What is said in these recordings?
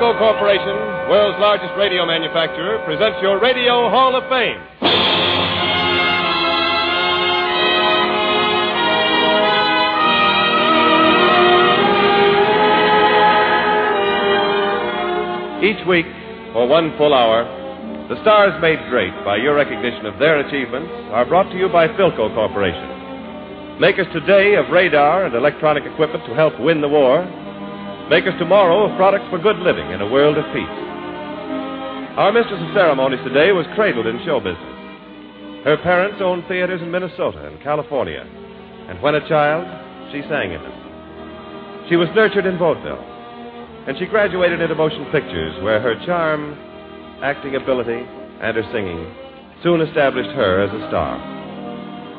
Philco Corporation, world's largest radio manufacturer, presents your Radio Hall of Fame. Each week, for one full hour, the stars made great by your recognition of their achievements are brought to you by Philco Corporation. Makers today of radar and electronic equipment to help win the war, makers tomorrow of products for good living in a world of peace. Our mistress of ceremonies today was cradled in show business. Her parents owned theaters in Minnesota and California, and when a child, she sang in them. She was nurtured in vaudeville and she graduated into motion pictures where her charm, acting ability, and her singing soon established her as a star.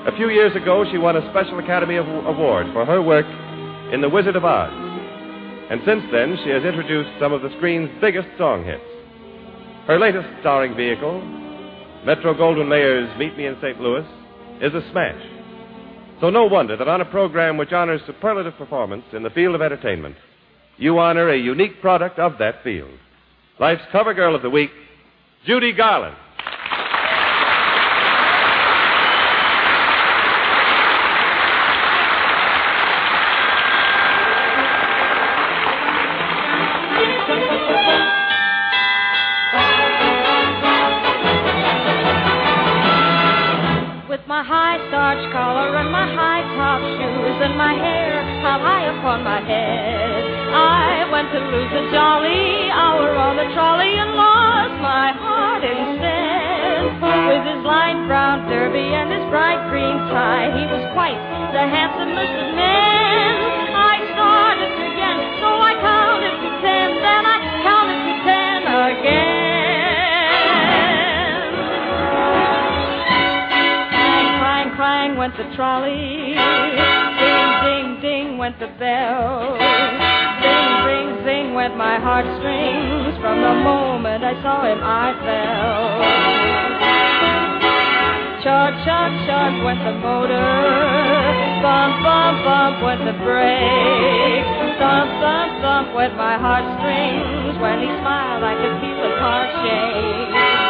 A few years ago, she won a Special Academy Award for her work in The Wizard of Oz. And since then, she has introduced some of the screen's biggest song hits. Her latest starring vehicle, Metro Goldwyn Mayer's Meet Me in St. Louis, is a smash. So no wonder that on a program which honors superlative performance in the field of entertainment, you honor a unique product of that field. Life's cover girl of the week, Judy Garland. High top shoes and my hair held high upon my head, I went to lose a jolly hour on the trolley and lost my heart instead. With his light brown derby and his bright green tie, he was quite the handsomest of men. Went the trolley. Ding, ding, ding went the bell. Ding, ring, zing went my heartstrings. From the moment I saw him, I fell. Chug, chug, chug went the motor. Bump, bump, bump went the brake. Thump, thump, thump went my heartstrings. When he smiled, I could feel his heart shake.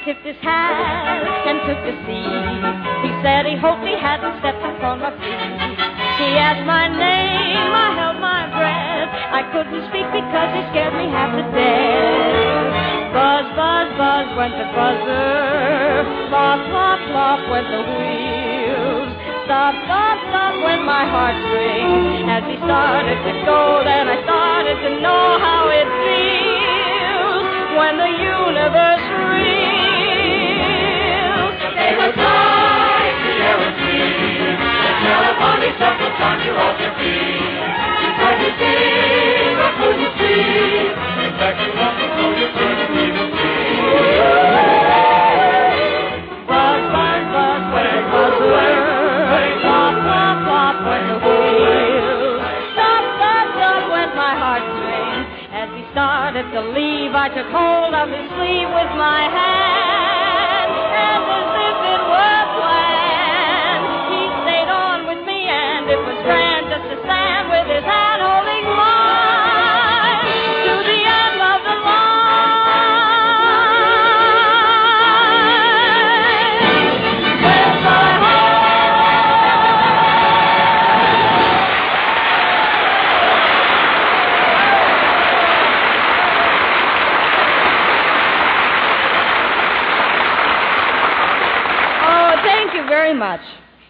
Tipped his hat and took a seat. He said he hoped he hadn't stepped upon my feet. He asked my name, I held my breath. I couldn't speak because he scared me half to death. Buzz, buzz, buzz went the buzzer. Plop, plop, plop went the wheels. Stop, stop, stop went my heartstrings. As he started to go, then I started to know how it feels when the universe reels. To leave, I took hold of his sleeve with my hand. And as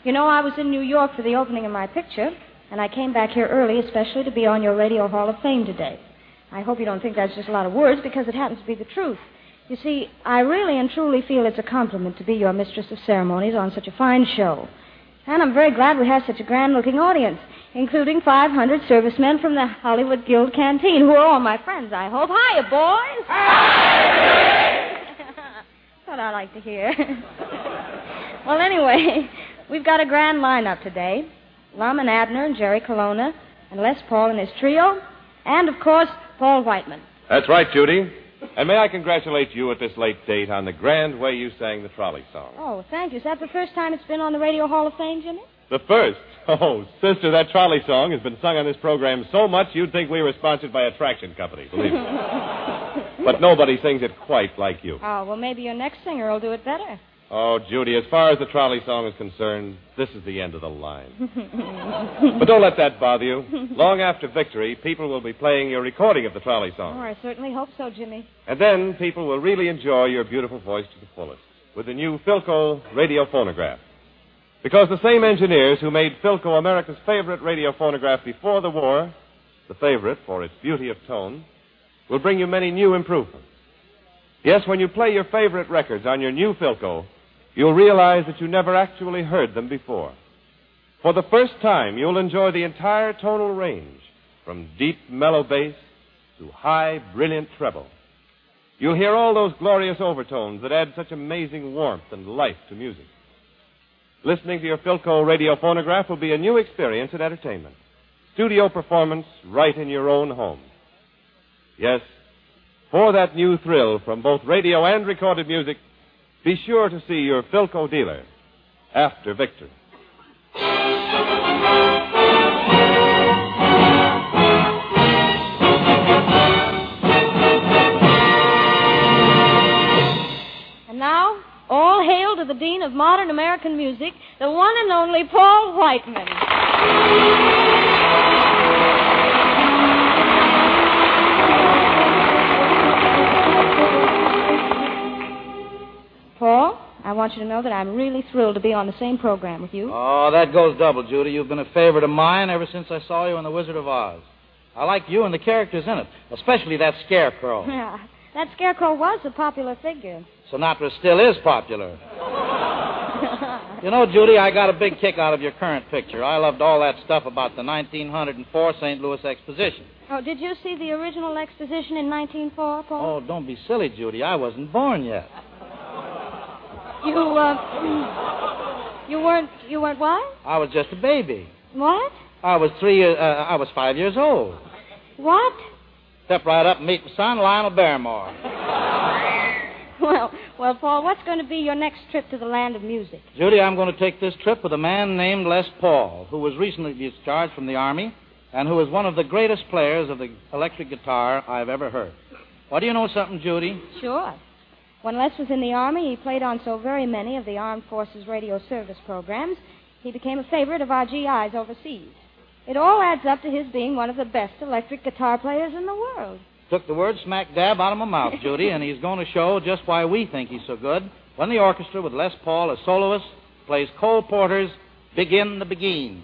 You know, I was in New York for the opening of my picture, and I came back here early especially to be on your Radio Hall of Fame today. I hope you don't think that's just a lot of words because it happens to be the truth. You see, I really and truly feel it's a compliment to be your mistress of ceremonies on such a fine show. And I'm very glad we have such a grand looking audience, including 500 servicemen from the Hollywood Guild Canteen, who are all my friends, I hope. Hiya, boys! What I like to hear. well, anyway, we've got a grand lineup today. Lum and Abner and Jerry Colonna and Les Paul and his trio, and, of course, Paul Whiteman. That's right, Judy. And may I congratulate you at this late date on the grand way you sang the trolley song. Oh, thank you. Is that the first time it's been on the Radio Hall of Fame, Jimmy? The first? Oh, sister, that trolley song has been sung on this program so much you'd think we were sponsored by a traction company, believe me. but nobody sings it quite like you. Oh, well, maybe your next singer will do it better. Oh, Judy, as far as the trolley song is concerned, this is the end of the line. but don't let that bother you. Long after victory, people will be playing your recording of the trolley song. Oh. I certainly hope so, Jimmy. And then people will really enjoy your beautiful voice to the fullest with the new Philco radio phonograph. Because the same engineers who made Philco America's favorite radio phonograph before the war, the favorite for its beauty of tone, will bring you many new improvements. Yes, when you play your favorite records on your new Philco, you'll realize that you never actually heard them before. For the first time, you'll enjoy the entire tonal range, from deep mellow bass to high brilliant treble. You'll hear all those glorious overtones that add such amazing warmth and life to music. Listening to your Philco radio phonograph will be a new experience in entertainment. Studio performance right in your own home. Yes, for that new thrill from both radio and recorded music, be sure to see your Philco dealer after victory. And now, all hail to the Dean of Modern American Music, the one and only Paul Whiteman. Paul, I want you to know that I'm really thrilled to be on the same program with you. Oh, that goes double, Judy. You've been a favorite of mine ever since I saw you in The Wizard of Oz. I like you and the characters in it, especially that scarecrow. Yeah, that scarecrow was a popular figure. Sinatra still is popular. You know, Judy, I got a big kick out of your current picture. I loved all that stuff about the 1904 St. Louis Exposition. oh, did you see the original exposition in 1904, Paul? Oh, don't be silly, Judy. I wasn't born yet. You, uh, you weren't, you weren't what? I was just a baby. What? I was three years, uh, I was five years old. What? Step right up and meet my son, Lionel Barrymore. Well, well, Paul, what's going to be your next trip to the land of music? Judy, I'm going to take this trip with a man named Les Paul, who was recently discharged from the Army and who is one of the greatest players of the electric guitar I've ever heard. Well, do you know something, Judy? Sure. When Les was in the Army, he played on so very many of the Armed Forces radio service programs, he became a favorite of our GIs overseas. It all adds up to his being one of the best electric guitar players in the world. Took the word smack dab out of my mouth, Judy, and he's going to show just why we think he's so good when the orchestra, with Les Paul as soloist, plays Cole Porter's Begin the Beguine.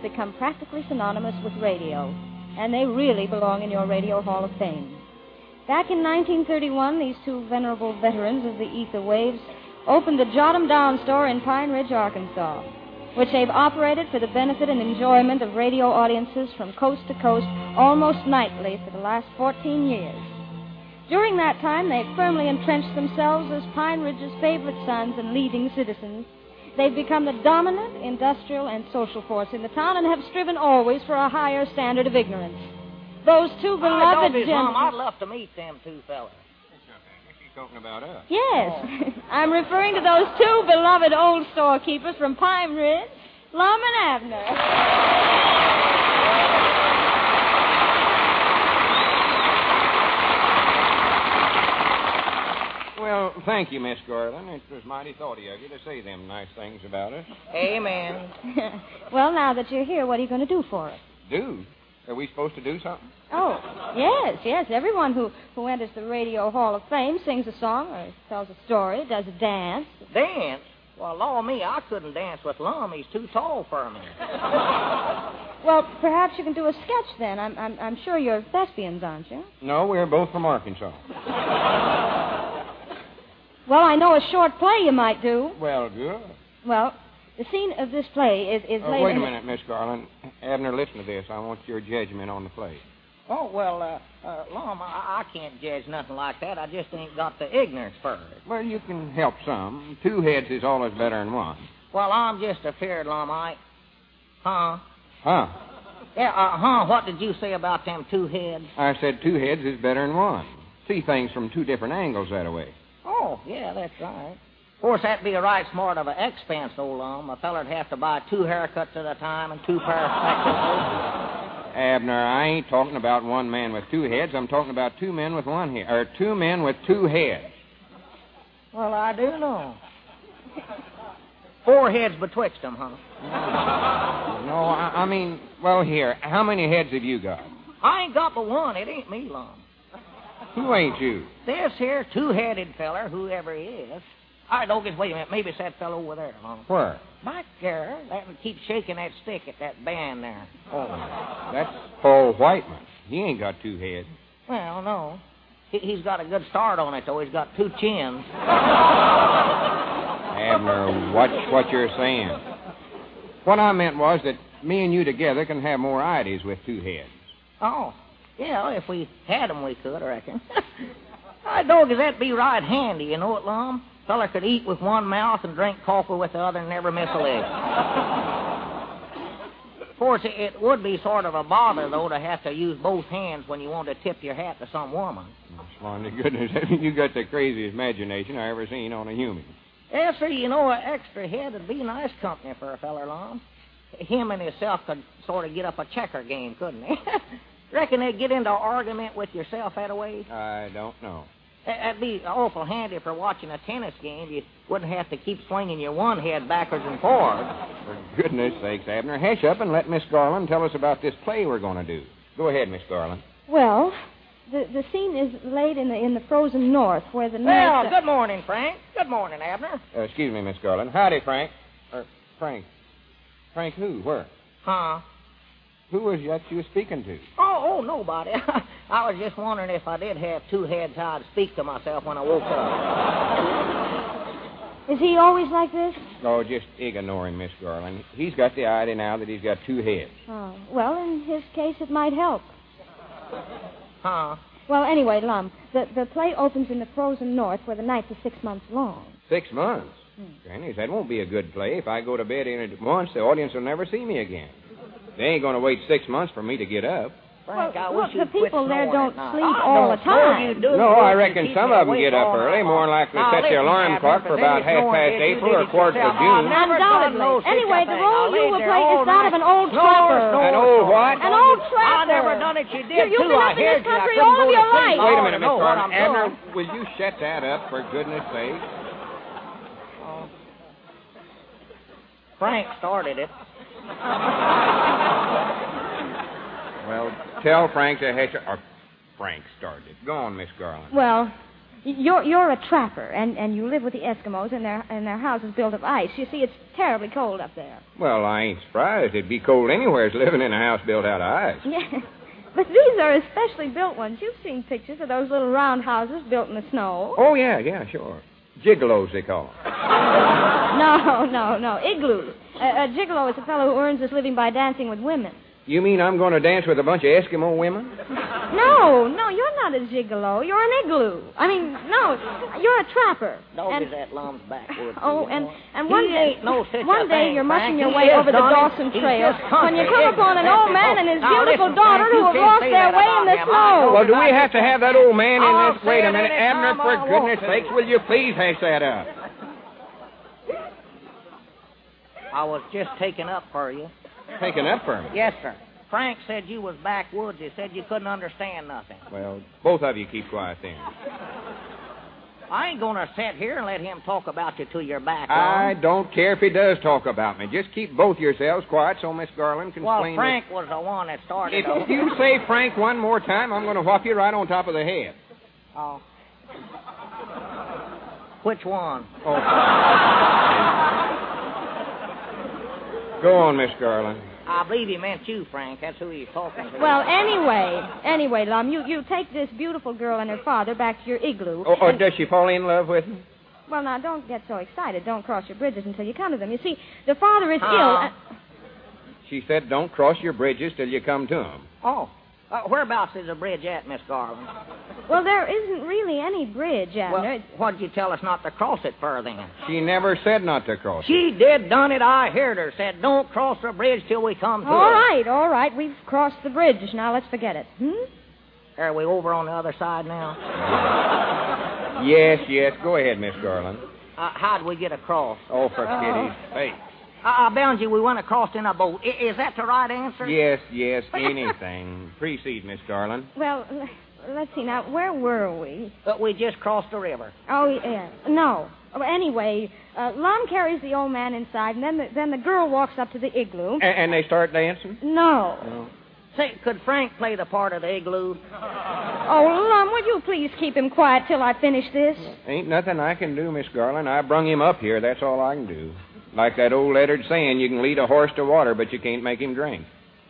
Have become practically synonymous with radio, and they really belong in your Radio Hall of Fame. Back in 1931, these two venerable veterans of the ether waves opened the Jot 'em Down store in Pine Ridge, Arkansas, which they've operated for the benefit and enjoyment of radio audiences from coast to coast almost nightly for the last 14 years. During that time, they've firmly entrenched themselves as Pine Ridge's favorite sons and leading citizens. They've become the dominant industrial and social force in the town and have striven always for a higher standard of ignorance. Those two beloved Mom, gentlemen. I'd love to meet them two fellas. She's talking about us. Yes, I'm referring to those two beloved old storekeepers from Pine Ridge, Lum and Abner. Well, thank you, Miss Garland. It was mighty thoughty of you to say them nice things about us. Amen. well, now that you're here, what are you going to do for us? Do? Are we supposed to do something? Oh, yes, yes. Everyone who, who enters the Radio Hall of Fame sings a song or tells a story, does a dance. Dance? Well, law me, I couldn't dance with Lum. He's too tall for me. Well, perhaps you can do a sketch then. I'm, I'm, I'm sure you're thespians, aren't you? No, we're both from Arkansas. Well, I know a short play you might do. Well, good. Well, the scene of this play is, is Uh, laid wait a minute, Miss Garland. Abner, listen to this. I want your judgment on the play. Oh, well, uh, uh, Lum, I, I can't judge nothing like that. I just ain't got the ignorance for it. Well, you can help some. Two heads is always better than one. Well, I'm just afeard, Lum, I... Huh? Huh? Yeah, uh, huh, what did you say about them two heads? I said two heads is better than one. See things from two different angles that way. Oh, yeah, that's right. Of course, that'd be a right smart of an expense, old Lum. A feller'd have to buy two haircuts at a time and two pair of spectacles. Abner, I ain't talking about one man with two heads. I'm talking about two men with one head. Or two men with two heads. Well, I do know. Four heads betwixt them, huh? No, I, I mean, well, here, how many heads have you got? I ain't got but one. It ain't me, Lum. Who ain't you? This here two-headed feller, whoever he is. All right, Doggies, wait a minute. Maybe it's that fellow over there, Lum. Where? Back there. That one keeps shaking that stick at that band there. Oh, that's Paul Whiteman. He ain't got two heads. Well, no. He, he's got a good start on it, though. He's got two chins. Abner, watch what you're saying. What I meant was that me and you together can have more ideas with two heads. Oh, yeah, if we had 'em, we could, I reckon. I doggies, that'd be right handy, you know it, Lum? Feller could eat with one mouth and drink coffee with the other and never miss a lick. of course, it, would be sort of a bother, though, to have to use both hands when you want to tip your hat to some woman. My goodness, you got the craziest imagination I ever seen on a human. Yeah, sir, you know, an extra head would be nice company for a feller, Lum. Him and himself could sort of get up a checker game, couldn't he? Reckon they'd get into an argument with yourself that way? I don't know. That- That'd be awful handy for watching a tennis game. You wouldn't have to keep swinging your one head backwards and forwards. For goodness sakes, Abner, hush up and let Miss Garland tell us about this play we're going to do. Go ahead, Miss Garland. Well, the, the scene is laid in the, in the frozen north where the Well, night. good morning, Frank. Good morning, Abner. Uh, excuse me, Miss Garland. Howdy, Frank. Or, Frank. Frank who? Where? Huh? Who was that you were speaking to? Oh, oh, nobody. I was just wondering if I did have two heads, how I'd speak to myself when I woke up. Is he always like this? Oh, just ignore him, Miss Garland. He's got the idea now that he's got two heads. Oh, well, in his case, it might help. Huh? Well, anyway, Lum, the, the play opens in the frozen north where the nights are six months long. Six months. Hmm. Granny, that won't be a good play. If I go to bed in it once, the audience will never see me again. They ain't going to wait six months for me to get up. Frank, I Well, wish look, you'd the people there don't sleep I all don't the know time. You do. No, I reckon some of them get up early, more long. likely Now, set their alarm clock for about half past if April or it quarter to yourself. June. I've never Undoubtedly. done no such a Anyway, the role you laid will play is that of an old Snore, trapper. An old snore. what? An old trapper. I trapper. never done it. You did You- you've too. been up in this heard you. I country all of your life. I Wait a minute, to oh, know Miss what Garland. Abner, will you shut that up, for goodness sake? Frank started it. Well, tell Frank to up. Or Frank started. Go on, Miss Garland. Well, You're you're a trapper, and, and you live with the Eskimos, and their and their house is built of ice. You see, it's terribly cold up there. Well, I ain't surprised. It'd be cold anywheres living in a house built out of ice. Yeah, but these are especially built ones. You've seen pictures of those little round houses built in the snow. Oh, yeah, yeah, sure. Gigolos, they call 'em. No, no, no, igloos. A, a gigolo is a fellow who earns his living by dancing with women. You mean I'm going to dance with a bunch of Eskimo women? No, no, you're not a gigolo. You're an igloo. I mean, no, you're a trapper. Dog And- is that lum's backwoods. Oh, and and one He day, ain't no such one a day thing, you're mushing your way over the Dawson Trail when you come upon an old man and his beautiful listen, daughter Frank, who have lost their way in the snow. Well, do we have to have that old man in this? Wait a minute, any Abner, for goodness to. sakes, will you please hash that up? I was just taking up for you. Taking up for me. Yes, sir. Frank said you was backwoods. He said you couldn't understand nothing. Well, both of you keep quiet then. I ain't gonna sit here and let him talk about you till you're back. I on. don't care if he does talk about me. Just keep both yourselves quiet so Miss Garland can Well, explain. Frank was the one that started. If you say Frank one more time, I'm going to whop you right on top of the head. Oh. Which one? Oh. Go on, Miss Garland. I believe he meant you, Frank. That's who he's talking to. Well, anyway, anyway, Lum, you, you take this beautiful girl and her father back to your igloo. Or, or and- does she fall in love with him? well, now, don't get so excited. Don't cross your bridges until you come to them. You see, the father is Huh? ill. And... She said, "Don't cross your bridges till you come to him." oh, uh, whereabouts is the bridge at, Miss Garland? Well, there isn't really any bridge, Abner. Well, what'd you tell us not to cross it for then? She never said not to cross. it. She did done it. I heard her. Said, don't cross the bridge till we come to all it. right, all right. We've crossed the bridge. Now let's forget it. Hmm? Are we over on the other side now? Yes, yes. Go ahead, Miss Garland. Uh, how'd we get across? Oh, for Oh. Kitty's sake. Uh, I bound you we went across in a boat. I- is that the right answer? Yes, yes. Anything. Proceed, Miss Garland. Well, l- let's see. Now, where were we? But we just crossed the river. Oh, yeah. No. Oh, anyway, uh, Lum carries the old man inside, and then the, then the girl walks up to the igloo. A- and they start dancing. No. Say, could Frank play the part of the igloo? Oh, Lum, would you please keep him quiet till I finish this? Ain't nothing I can do, Miss Garland. I brung him up here. That's all I can do. Like that old lettered saying, you can lead a horse to water, but you can't make him drink.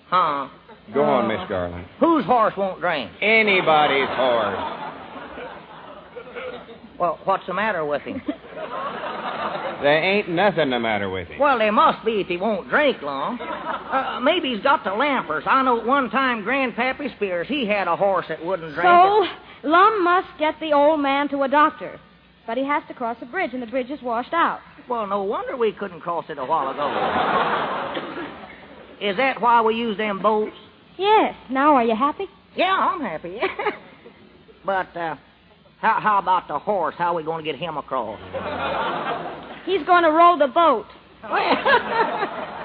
Huh? Go on, Miss Garland. Whose horse won't drink? Anybody's horse. Well, what's the matter with him? There ain't nothing the matter with him. well, there must be if he won't drink long. Uh, maybe he's got the lampers. I know at one time Grandpappy Spears, he had a horse that wouldn't drink. So, Lum must get the old man to a doctor. But he has to cross a bridge, and the bridge is washed out. Well, no wonder we couldn't cross it a while ago. Is that why we use them boats? Yes. Now, are you happy? Yeah, I'm happy. but uh, how, how about the horse? How are we going to get him across? He's going to roll the boat.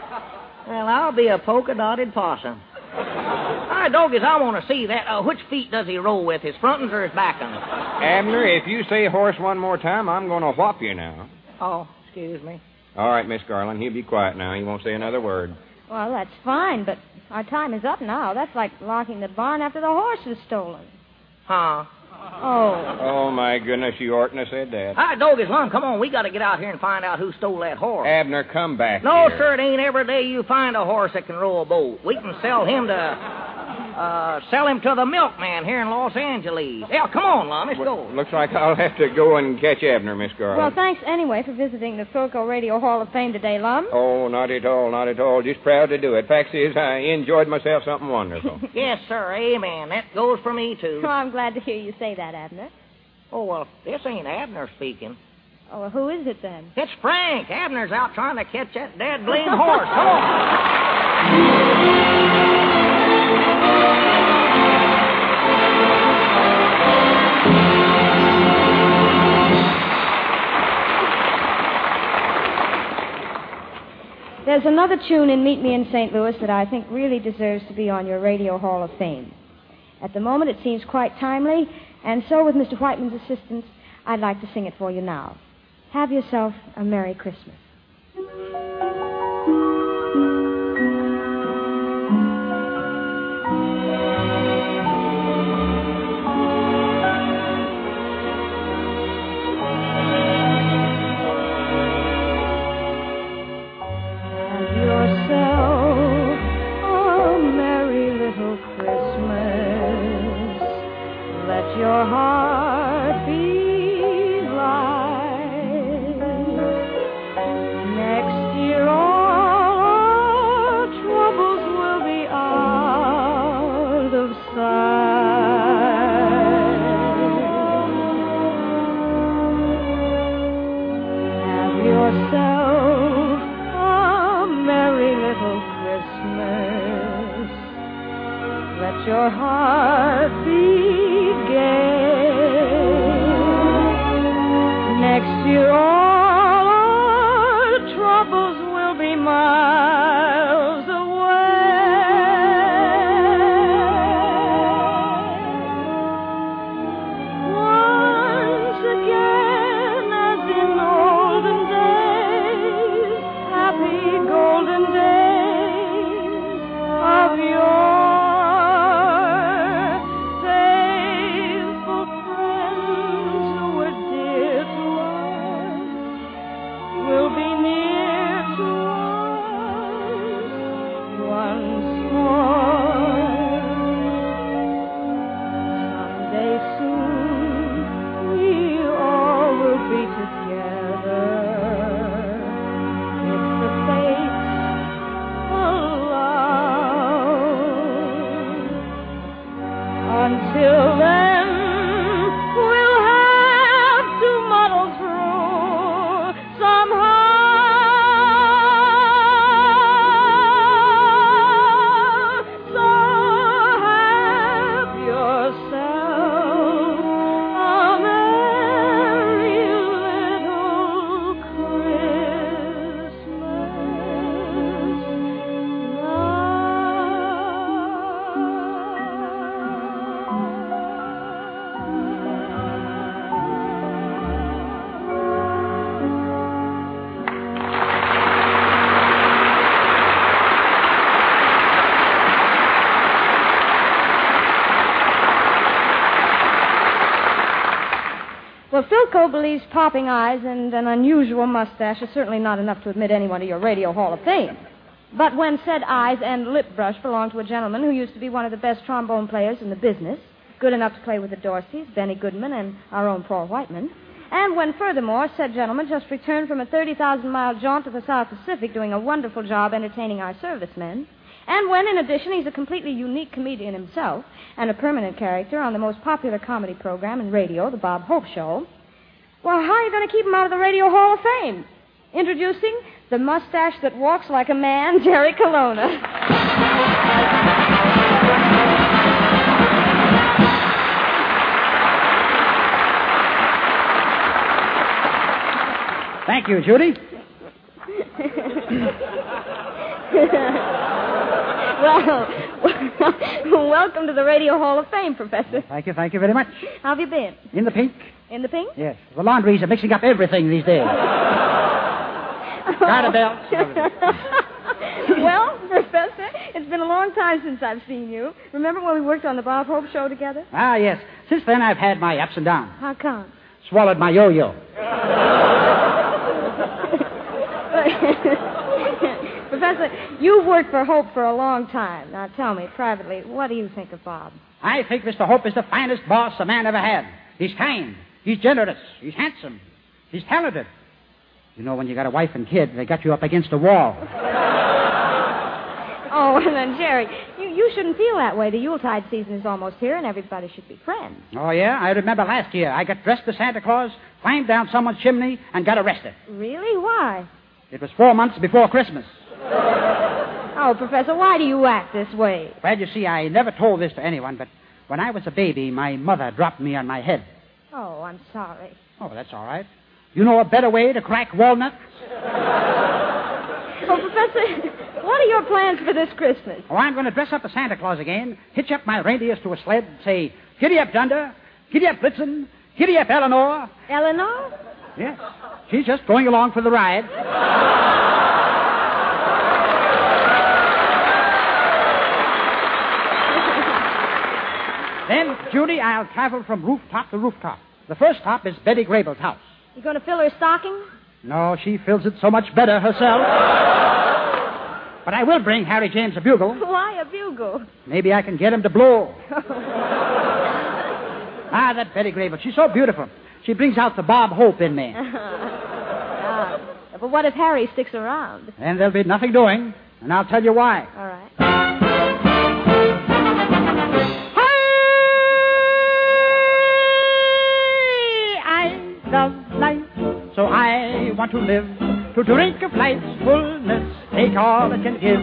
Well, I'll be a polka dotted possum. All right, doggies, I want to see that. Uh, which feet does he roll with, his front ones or his back ones? Abner, if you say horse one more time, I'm going to whop you now. Oh, excuse me. All right, Miss Garland, he'll be quiet now. He won't say another word. Well, that's fine, but our time is up now. That's like locking the barn after the horse is stolen. Huh? Oh. Oh, my goodness, you oughtn't have said that. All right, doggies, Lum, come on. We got to get out here and find out who stole that horse. Abner, come back No, here. sir, it ain't every day you find a horse that can row a boat. We can sell him to, uh, sell him to the milkman here in Los Angeles. Yeah, come on, Lum, let's Well, go. looks like I'll have to go and catch Abner, Miss Well, thanks anyway for visiting the Philco Radio Hall of Fame today, Lum. Oh, not at all, not at all. Just proud to do it. Fact is, I enjoyed myself something wonderful. Yes, sir, amen. That goes for me, too. Oh, I'm glad to hear you say that, Abner. Oh, well, this ain't Abner speaking. Oh, well, who is it then? It's Frank. Abner's out trying to catch that dead blame horse. Come on. There's another tune in Meet Me in St. Louis that I think really deserves to be on your Radio Hall of Fame. At the moment, it seems quite timely, and so, with Mr. Whiteman's assistance, I'd like to sing it for you now. Have yourself a Merry Christmas. Philco believes popping eyes and an unusual mustache is certainly not enough to admit anyone to your Radio Hall of Fame. But when said eyes and lip brush belong to a gentleman who used to be one of the best trombone players in the business, good enough to play with the Dorseys, Benny Goodman, and our own Paul Whiteman, and when, furthermore, said gentleman just returned from a 30,000 mile jaunt to the South Pacific doing a wonderful job entertaining our servicemen, and when, in addition, he's a completely unique comedian himself and a permanent character on the most popular comedy program in radio, The Bob Hope Show, well, how are you going to keep him out of the Radio Hall of Fame? Introducing the mustache that walks like a man, Jerry Colonna. Thank you, Judy. well, welcome to the Radio Hall of Fame, Professor. Thank you, thank you very much. How have you been? In the pink? In the pink? Yes. The laundries are mixing up everything these days. Got a belt. well, Professor, it's been a long time since I've seen you. Remember when we worked on the Bob Hope show together? Ah, yes. Since then, I've had my ups and downs. How come? Swallowed my yo-yo. Professor, you've worked for Hope for a long time. Now tell me privately, what do you think of Bob? I think Mr. Hope is the finest boss a man ever had. He's kind. He's generous. He's handsome. He's talented. You know, when you got a wife and kid, they got you up against a wall. Oh, and then Jerry, you, you shouldn't feel that way. The Yuletide season is almost here, and everybody should be friends. Oh, yeah? I remember last year I got dressed as Santa Claus, climbed down someone's chimney, and got arrested. Really? Why? It was four months before Christmas. Oh, Professor, why do you act this way? Well, you see, I never told this to anyone, but when I was a baby, my mother dropped me on my head. Oh, I'm sorry. Oh, that's all right. You know a better way to crack walnuts? Oh, Professor, what are your plans for this Christmas? Oh, I'm going to dress up as Santa Claus again, hitch up my reindeers to a sled, and say, Giddy up, Dunder. Giddy up, Blitzen. Giddy up, Eleanor. Eleanor? Yes. She's just going along for the ride. then, Judy, I'll travel from rooftop to rooftop. The first top is Betty Grable's house. You going to fill her stocking? No, she fills it so much better herself. but I will bring Harry James a bugle. Why a bugle? Maybe I can get him to blow. ah, that Betty Grable. She's so beautiful. She brings out the Bob Hope in me. Ah, but what if Harry sticks around? Then there'll be nothing doing. And I'll tell you why. All right. So I want to live. To drink of life's fullness, take all it can give.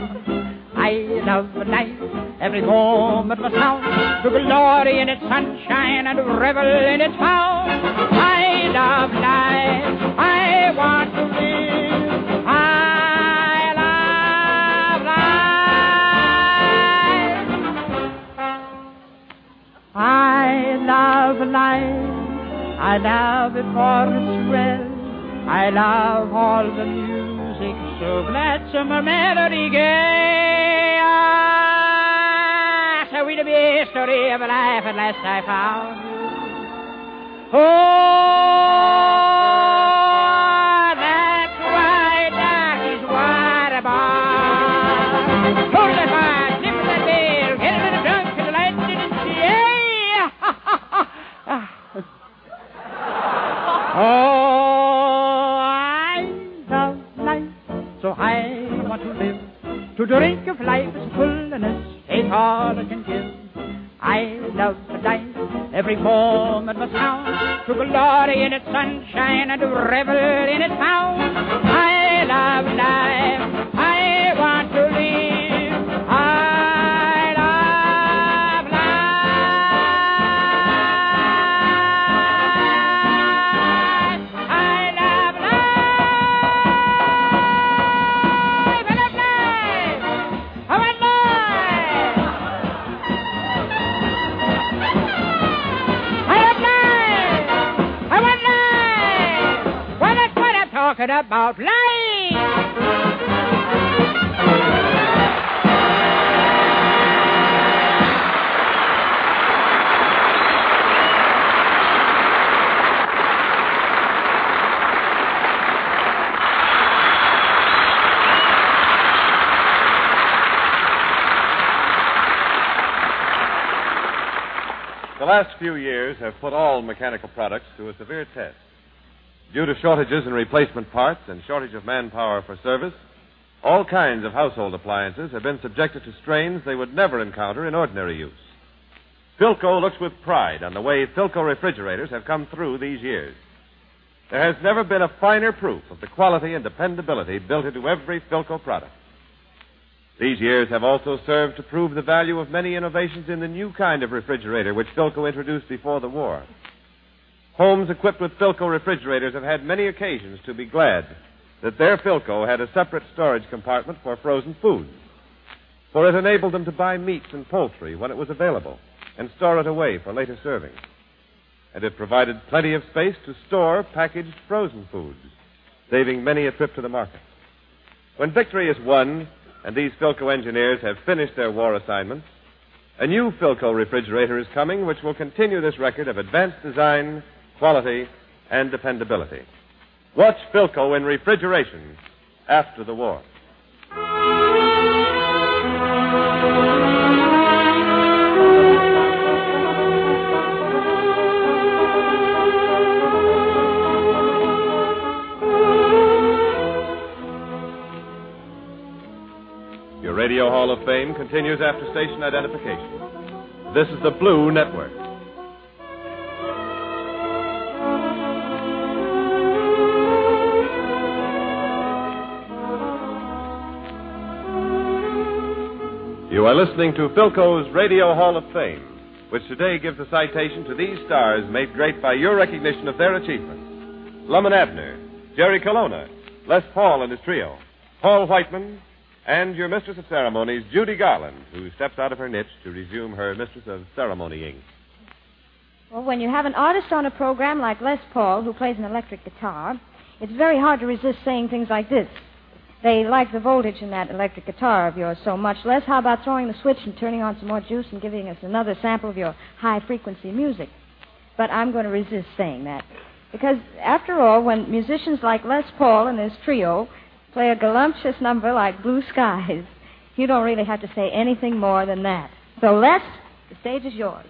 I love life, every moment must count. To glory in its sunshine and revel in its power. I love life, I want to live. I love life. I love life. I love it for its thrill. I love all the music so gladsome a melody gay. Ah, so be a story of life at last I found you. Oh, that's right, that is what about. Hold that wine, nip that bell, get a little drunk and the light didn't see. Oh, To drink of life's fullness, take all it can give. I love the life, every moment must count. To glory in its sunshine and to revel in its power. I love life, talking about The last few years have put all mechanical products to a severe test. Due to shortages in replacement parts and shortage of manpower for service, all kinds of household appliances have been subjected to strains they would never encounter in ordinary use. Philco looks with pride on the way Philco refrigerators have come through these years. There has never been a finer proof of the quality and dependability built into every Philco product. These years have also served to prove the value of many innovations in the new kind of refrigerator which Philco introduced before the war. Homes equipped with Philco refrigerators have had many occasions to be glad that their Philco had a separate storage compartment for frozen foods, for it enabled them to buy meats and poultry when it was available and store it away for later serving. And it provided plenty of space to store packaged frozen foods, saving many a trip to the market. When victory is won and these Philco engineers have finished their war assignments, a new Philco refrigerator is coming which will continue this record of advanced design, quality, and dependability. Watch Philco in refrigeration after the war. Your Radio Hall of Fame continues after station identification. This is the Blue Network. You are listening to Philco's Radio Hall of Fame, which today gives a citation to these stars made great by your recognition of their achievements. Lum and Abner, Jerry Colonna, Les Paul and his trio, Paul Whiteman, and your mistress of ceremonies, Judy Garland, who steps out of her niche to resume her mistress of ceremonying. Well, when you have an artist on a program like Les Paul, who plays an electric guitar, it's very hard to resist saying things like this. They like the voltage in that electric guitar of yours so much. Les, how about throwing the switch and turning on some more juice and giving us another sample of your high frequency music? But I'm going to resist saying that. Because, after all, when musicians like Les Paul and his trio play a voluptuous number like Blue Skies, you don't really have to say anything more than that. So, Les, the stage is yours.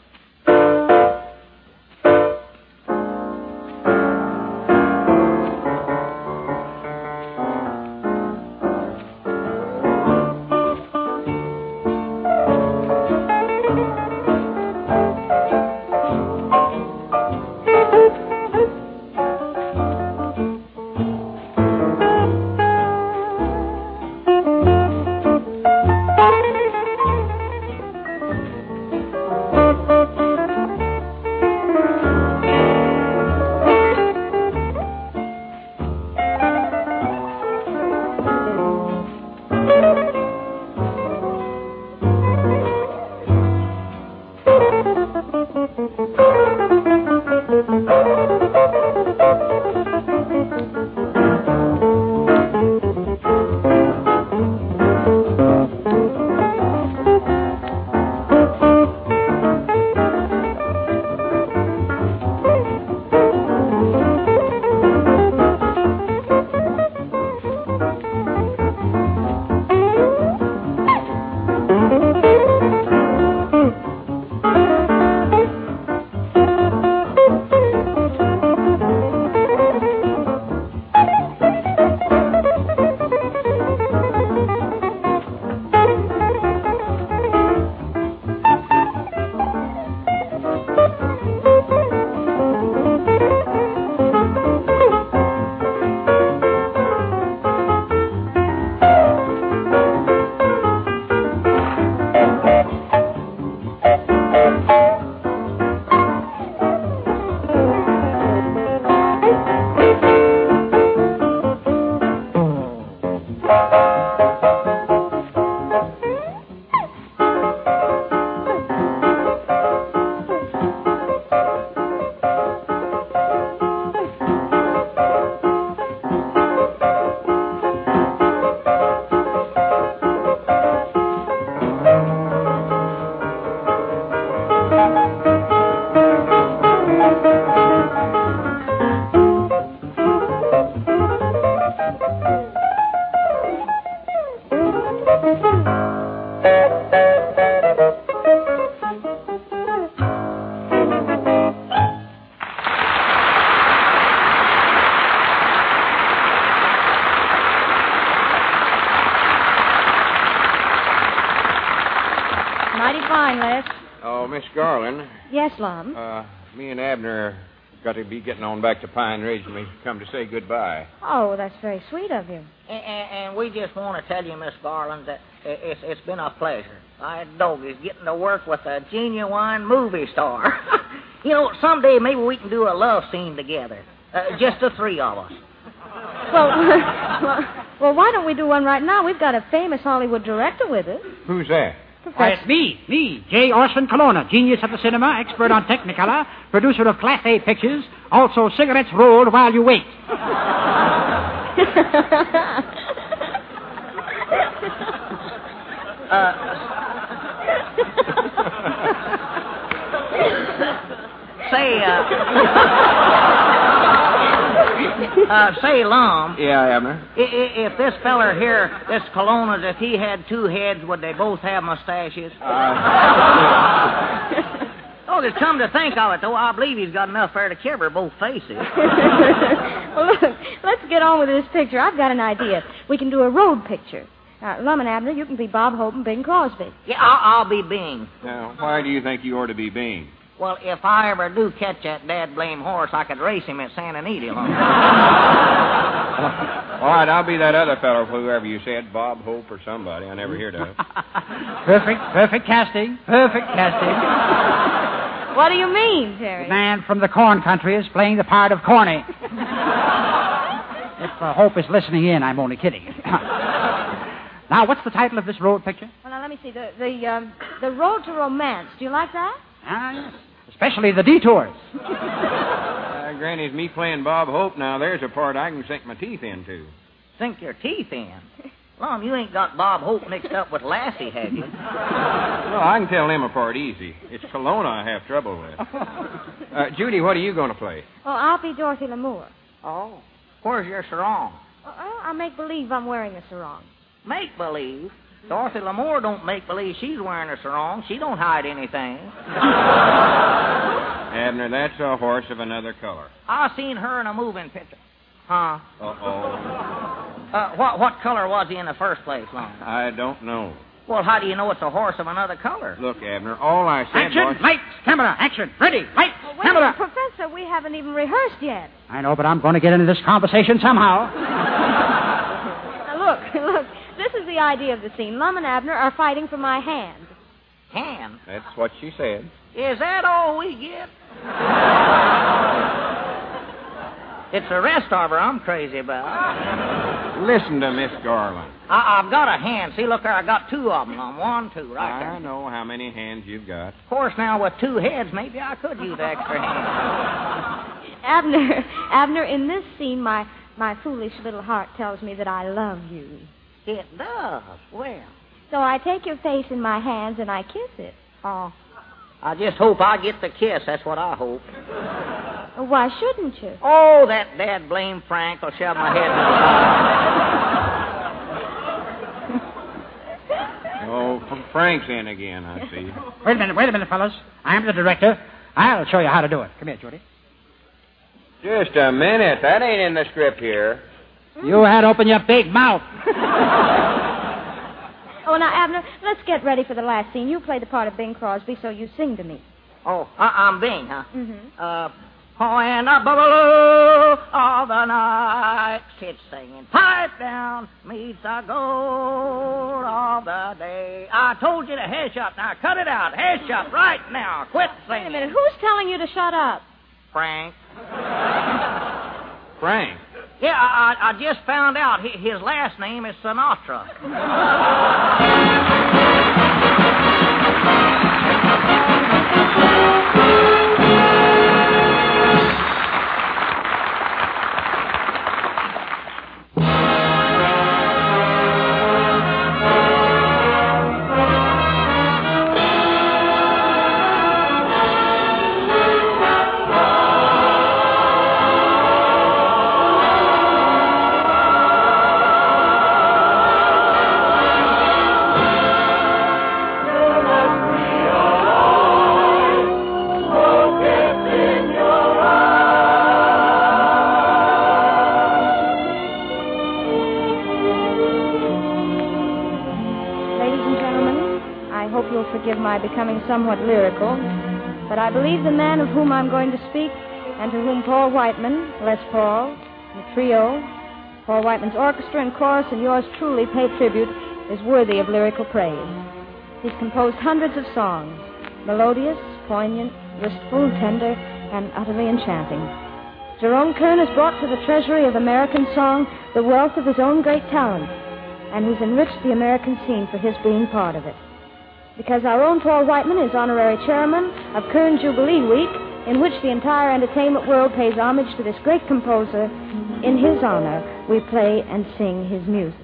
Garland, Yes, uh, me and Abner got to be getting on back to Pine Ridge, and we come to say goodbye. Oh, that's very sweet of you. And, and, and we just want to tell you, Miss Garland, that it's, it's been a pleasure. I dog is getting to work with a genuine movie star. you know, someday maybe we can do a love scene together. Uh, just the three of us. Well, well, well, why don't we do one right now? We've got a famous Hollywood director with us. Who's that? Why, it's me, me, J. Orson Colonna, genius of the cinema, expert on Technicolor, producer of Class A pictures, also cigarettes rolled while you wait. Say, uh, uh, say, Lum, Yeah, Abner. i- i- if this feller here, this Colonna's, if he had two heads, would they both have mustaches? Oh, just come to think of it, though, I believe he's got enough hair to cover both faces. well, look, let's get on with this picture. I've got an idea. We can do a road picture. Uh, Lum and Abner, you can be Bob Hope and Bing Crosby. Yeah, I'll, I'll be Bing. Now, why do you think you ought to be Bing? Well, if I ever do catch that dad blame horse, I could race him at Santa Anita. All right, I'll be that other fellow, whoever you said, Bob Hope or somebody. I never heard of. Perfect, perfect casting, perfect casting. What do you mean, Jerry? The man from the corn country is playing the part of Corny. if uh, Hope is listening in, I'm only kidding. now, what's the title of this road picture? Well, now let me see. The the um, the Road to Romance. Do you like that? Ah, yes. Especially the detours. Uh, Granny's me playing Bob Hope. Now, there's a part I can sink my teeth into. Sink your teeth in. Lum, you ain't got Bob Hope mixed up with Lassie, have you? Well, I can tell them apart easy. It's Colonna I have trouble with. Uh, Judy, what are you going to play? Well, I'll be Dorothy Lamour. Oh. Where's your sarong? Well, I'll make believe I'm wearing a sarong. Make believe. Dorothy Lamour don't make believe she's wearing a sarong. She don't hide anything. Abner, that's a horse of another color. I seen her in a moving picture. Huh? Uh-oh. Uh, what what color was he in the first place, Lum? I don't know. Well, how do you know it's a horse of another color? Look, Abner, all I said Action, was... lights, camera, action, ready, lights, Well, wait camera. minute, Professor. We haven't even rehearsed yet. I know, but I'm going to get into this conversation somehow. Now, look, look. This is the idea of the scene. Lum and Abner are fighting for my hand. Hand. That's what she said. Is that all we get? it's the rest of her I'm crazy about. Listen to Miss Garland. I, I've got a hand. See, look there, I got two of them. On one, two, right I there. know how many hands you've got. Of course, now with two heads, maybe I could use extra hand. Abner, Abner, in this scene, my my foolish little heart tells me that I love you. It does. Well, So I take your face in my hands and I kiss it. oh, I just hope I get the kiss. That's what I hope. Why shouldn't you? Oh, that dad blame Frank will shove my head in the Oh, Frank's in again, I see. Wait a minute, wait a minute, fellas. I'm the director. I'll show you how to do it. Come here, Judy. Just a minute. That ain't in the script here. You had open your big mouth. Oh, now, Abner, let's get ready for the last scene. You play the part of Bing Crosby, so you sing to me. Oh, I- I'm Bing, huh? Mm-hmm. Uh, oh, and a bubble of the night sits singing, pipe down meets the gold of the day. I told you to hush up. Now cut it out. Hush up right now. Quit Wait singing. a minute. Who's telling you to shut up? Frank. Frank. Yeah, I, I just found out his last name is Sinatra. somewhat lyrical, but I believe the man of whom I'm going to speak, and to whom Paul Whiteman, Les Paul, the trio, Paul Whiteman's orchestra and chorus, and yours truly pay tribute, is worthy of lyrical praise. He's composed hundreds of songs, melodious, poignant, wistful, tender, and utterly enchanting. Jerome Kern has brought to the treasury of American song the wealth of his own great talent, and he's enriched the American scene for his being part of it. Because our own Paul Whiteman is honorary chairman of Kern Jubilee Week, in which the entire entertainment world pays homage to this great composer, in his honor, we play and sing his music.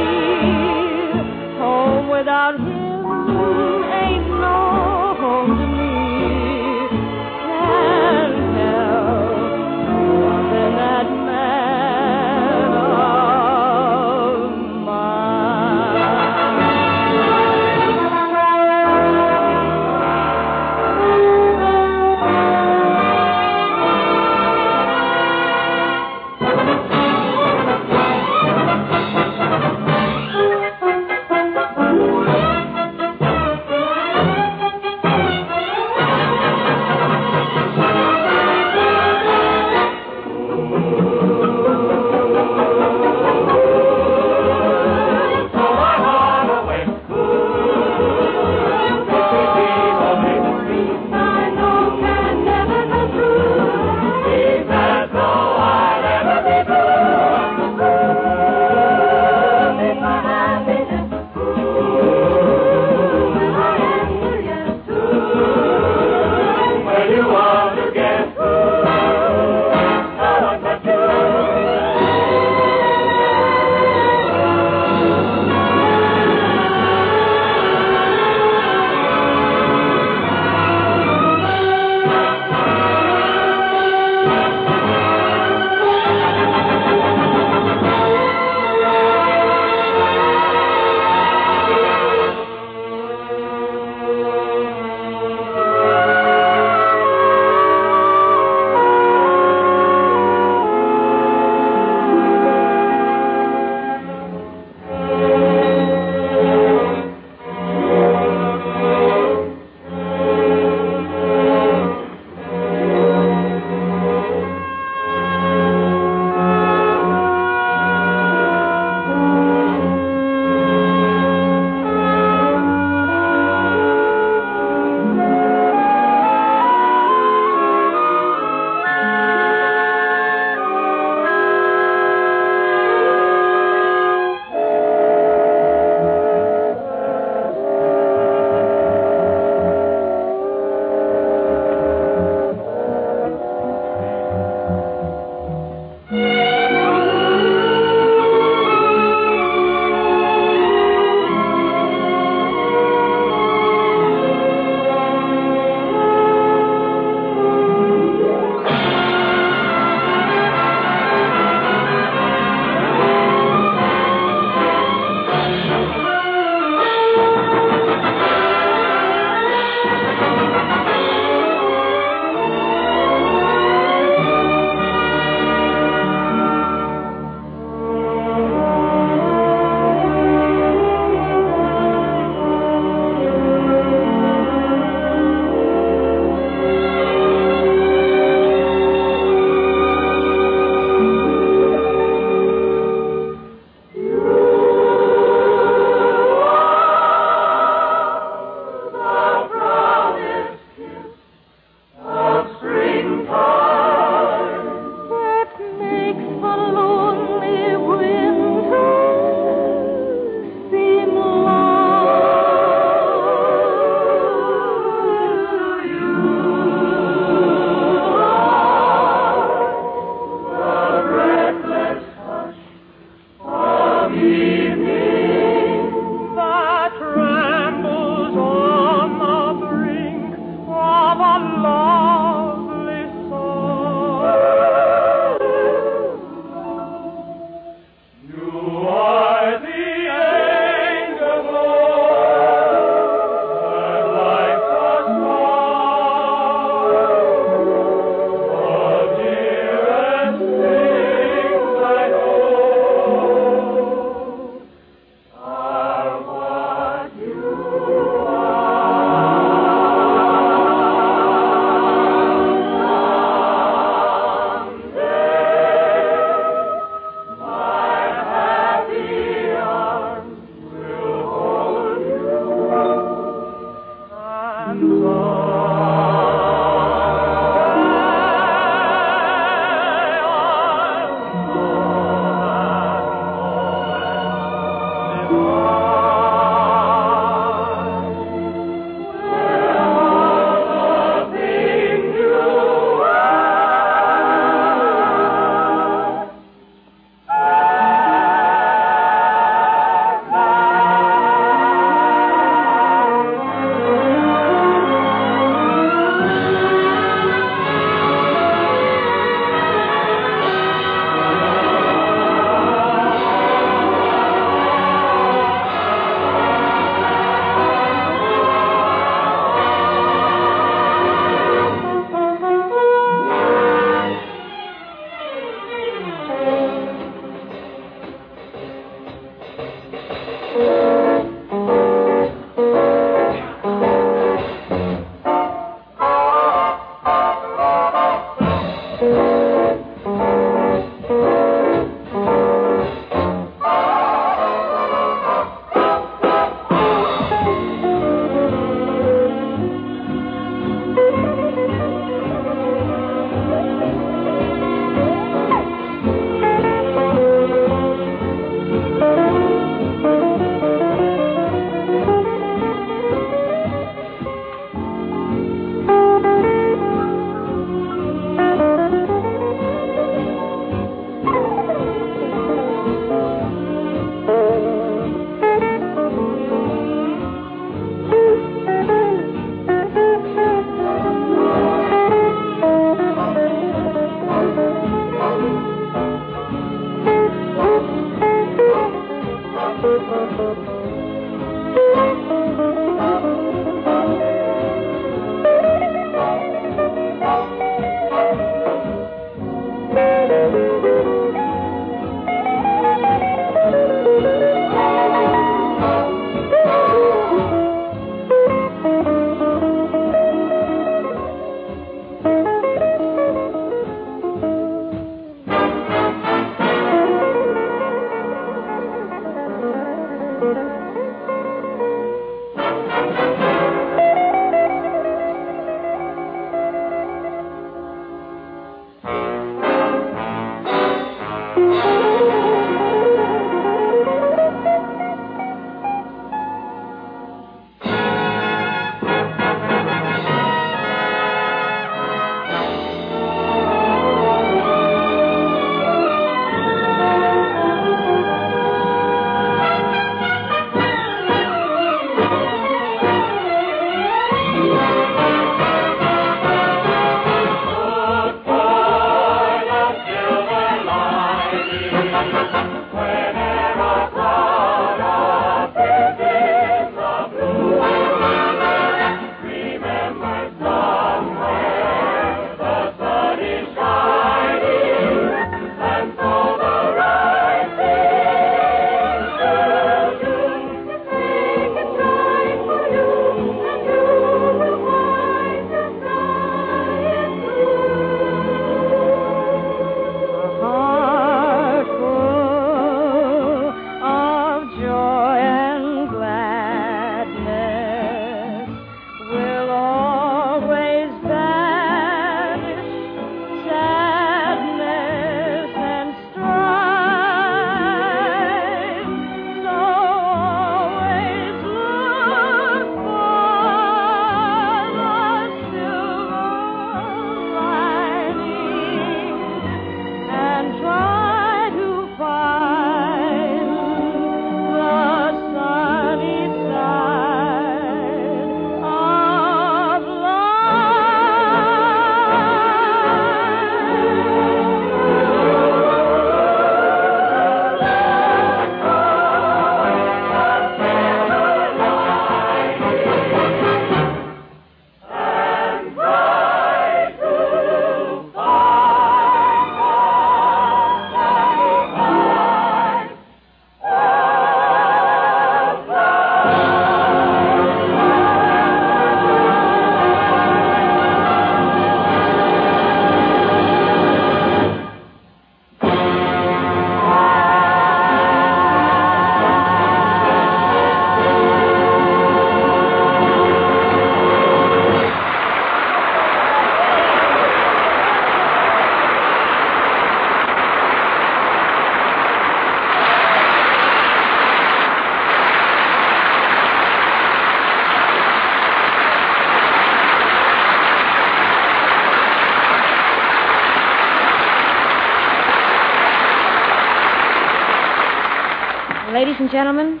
And gentlemen,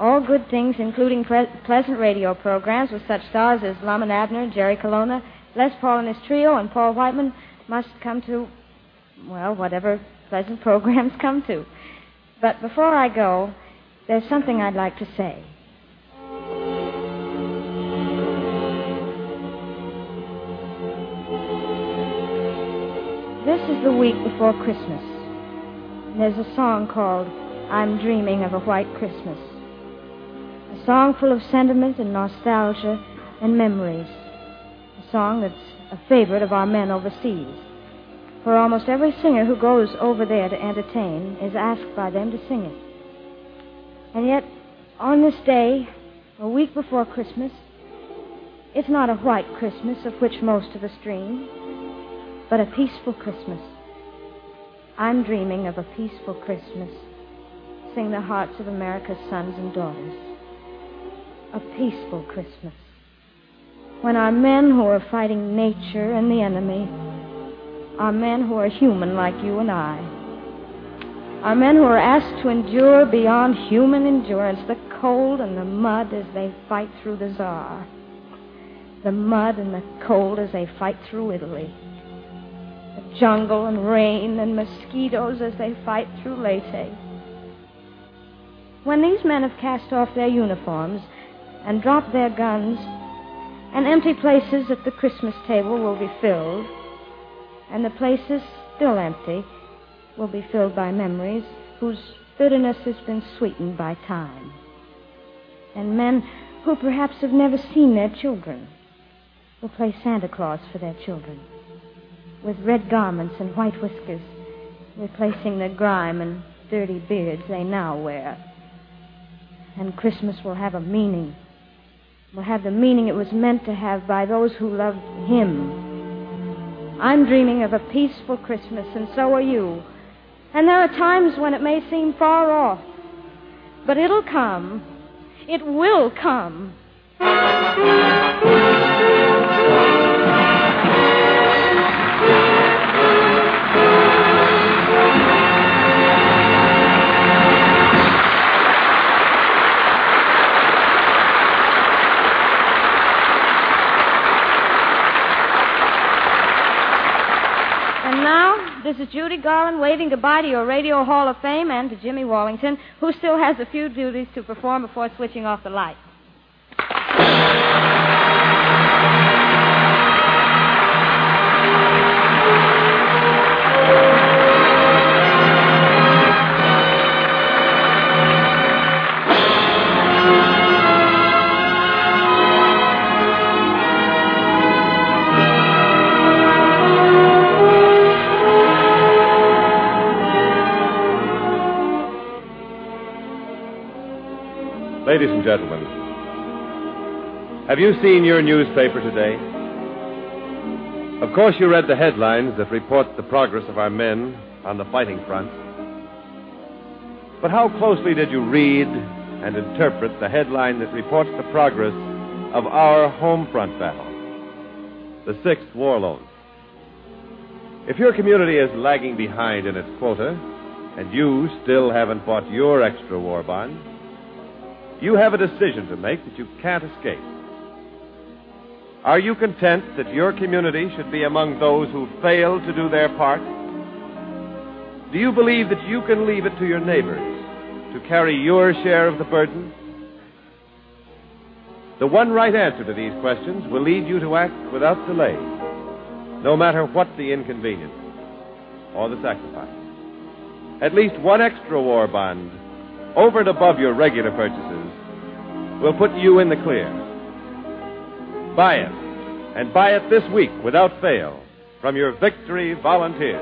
all good things, including pre- pleasant radio programs with such stars as Lum and Abner, Jerry Colonna, Les Paul and his trio, and Paul Whiteman, must come to, well, whatever pleasant programs come to. But before I go, there's something I'd like to say. This is the week before Christmas. There's a song called I'm Dreaming of a White Christmas. A song full of sentiment and nostalgia and memories. A song that's a favorite of our men overseas. For almost every singer who goes over there to entertain is asked by them to sing it. And yet, on this day, a week before Christmas, it's not a white Christmas of which most of us dream, but a peaceful Christmas. I'm dreaming of a peaceful Christmas. The hearts of America's sons and daughters. A peaceful Christmas. When our men who are fighting nature and the enemy are men who are human like you and I. Are men who are asked to endure beyond human endurance the cold and the mud as they fight through the Saar. The mud and the cold as they fight through Italy. The jungle and rain and mosquitoes as they fight through Leyte. When these men have cast off their uniforms and dropped their guns, and empty places at the Christmas table will be filled, and the places still empty will be filled by memories whose bitterness has been sweetened by time. And men who perhaps have never seen their children will play Santa Claus for their children with red garments and white whiskers, replacing the grime and dirty beards they now wear. And Christmas will have a meaning, will have the meaning it was meant to have by those who loved Him. I'm dreaming of a peaceful Christmas, and so are you. And And there are times when it may seem far off. But it'll come. It will come. This is Judy Garland waving goodbye to your Radio Hall of Fame and to Jimmy Wallington, who still has a few duties to perform before switching off the lights. And gentlemen, have you seen your newspaper today? Of course, you read the headlines that report the progress of our men on the fighting front. But how closely did you read and interpret the headline that reports the progress of our home front battle, the Sixth War Loan? If your community is lagging behind in its quota, and you still haven't bought your extra war bond, you have a decision to make that you can't escape. Are you content that your community should be among those who fail to do their part? Do you believe that you can leave it to your neighbors to carry your share of the burden? The one right answer to these questions will lead you to act without delay, no matter what the inconvenience or the sacrifice. At least one extra war bond over and above your regular purchases will put you in the clear. Buy it, and buy it this week without fail from your Victory Volunteer.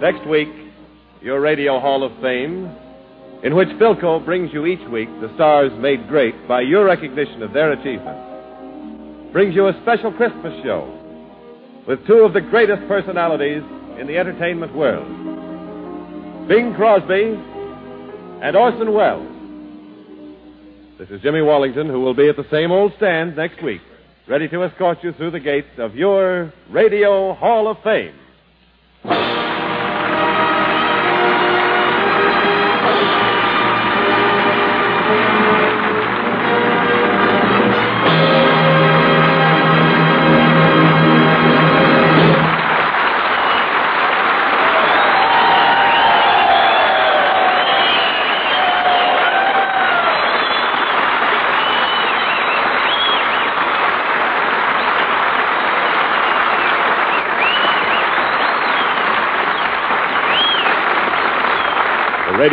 Next week, your Radio Hall of Fame in which Philco brings you each week the stars made great by your recognition of their achievements, brings you a special Christmas show with two of the greatest personalities in the entertainment world Bing Crosby and Orson Welles. This is Jimmy Wallington, who will be at the same old stand next week, ready to escort you through the gates of your Radio Hall of Fame.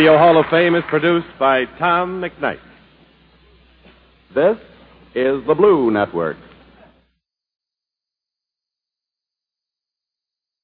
Radio Hall of Fame is produced by Tom McKnight. This is the Blue Network.